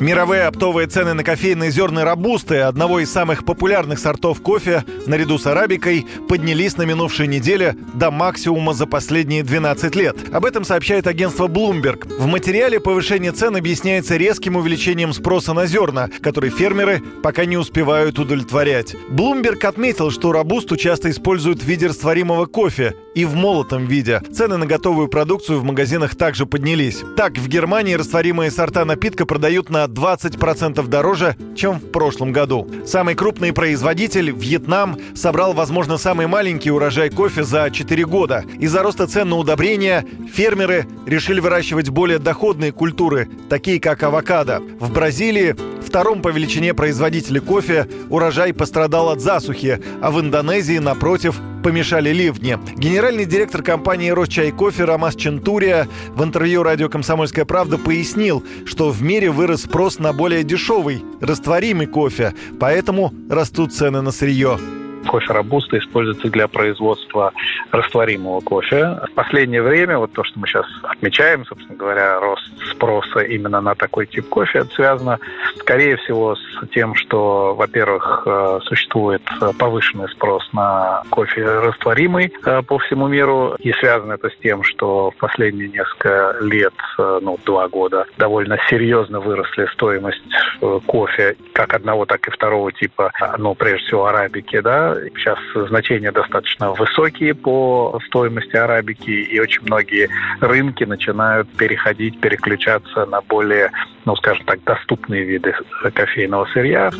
Мировые оптовые цены на кофейные зерна робусты, одного из самых популярных сортов кофе, наряду с арабикой, поднялись на минувшей неделе до максимума за последние 12 лет. Об этом сообщает агентство Bloomberg. В материале повышение цен объясняется резким увеличением спроса на зерна, который фермеры пока не успевают удовлетворять. Bloomberg отметил, что робусту часто используют в виде растворимого кофе и в молотом виде. Цены на готовую продукцию в магазинах также поднялись. Так, в Германии растворимые сорта напитка продают на 20% дороже, чем в прошлом году. Самый крупный производитель, Вьетнам, собрал, возможно, самый маленький урожай кофе за 4 года. Из-за роста цен на удобрения фермеры решили выращивать более доходные культуры, такие как авокадо. В Бразилии втором по величине производителе кофе урожай пострадал от засухи, а в Индонезии, напротив, помешали ливни. Генеральный директор компании «Росчай кофе» Ромас Чентурия в интервью радио «Комсомольская правда» пояснил, что в мире вырос спрос на более дешевый, растворимый кофе, поэтому растут цены на сырье кофе робуста используется для производства растворимого кофе. В последнее время, вот то, что мы сейчас отмечаем, собственно говоря, рост спроса именно на такой тип кофе, это связано, скорее всего, с тем, что, во-первых, э, существует повышенный спрос на кофе растворимый э, по всему миру, и связано это с тем, что в последние несколько лет, э, ну, два года, довольно серьезно выросли стоимость кофе как одного, так и второго типа, ну, прежде всего, арабики, да, Сейчас значения достаточно высокие по стоимости арабики, и очень многие рынки начинают переходить, переключаться на более, ну, скажем так, доступные виды кофейного сырья.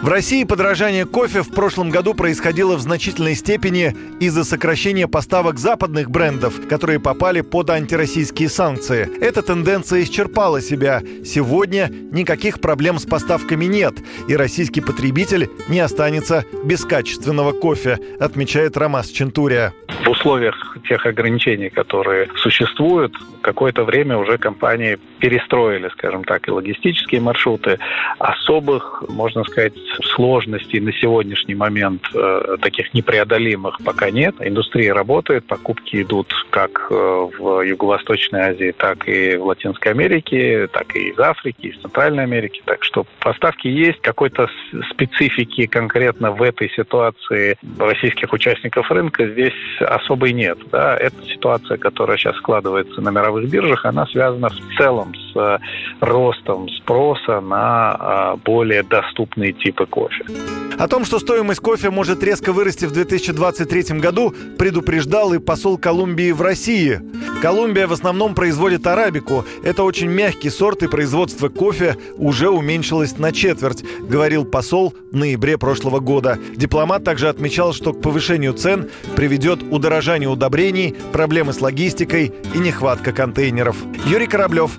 В России подорожание кофе в прошлом году происходило в значительной степени из-за сокращения поставок западных брендов, которые попали под антироссийские санкции. Эта тенденция исчерпала себя. Сегодня никаких проблем с поставками нет, и российский потребитель не останется без качественного кофе, отмечает Ромас Чентурия в условиях тех ограничений, которые существуют, какое-то время уже компании перестроили, скажем так, и логистические маршруты. Особых, можно сказать, сложностей на сегодняшний момент э, таких непреодолимых пока нет. Индустрия работает, покупки идут как э, в Юго-Восточной Азии, так и в Латинской Америке, так и из Африки, из Центральной Америки. Так что поставки есть. Какой-то специфики конкретно в этой ситуации российских участников рынка здесь особой нет. Да? Эта ситуация, которая сейчас складывается на мировых биржах, она связана в целом с ростом спроса на а, более доступные типы кофе. О том, что стоимость кофе может резко вырасти в 2023 году, предупреждал и посол Колумбии в России. Колумбия в основном производит арабику. Это очень мягкий сорт, и производство кофе уже уменьшилось на четверть, говорил посол в ноябре прошлого года. Дипломат также отмечал, что к повышению цен приведет удорожание удобрений, проблемы с логистикой и нехватка контейнеров. Юрий Кораблев,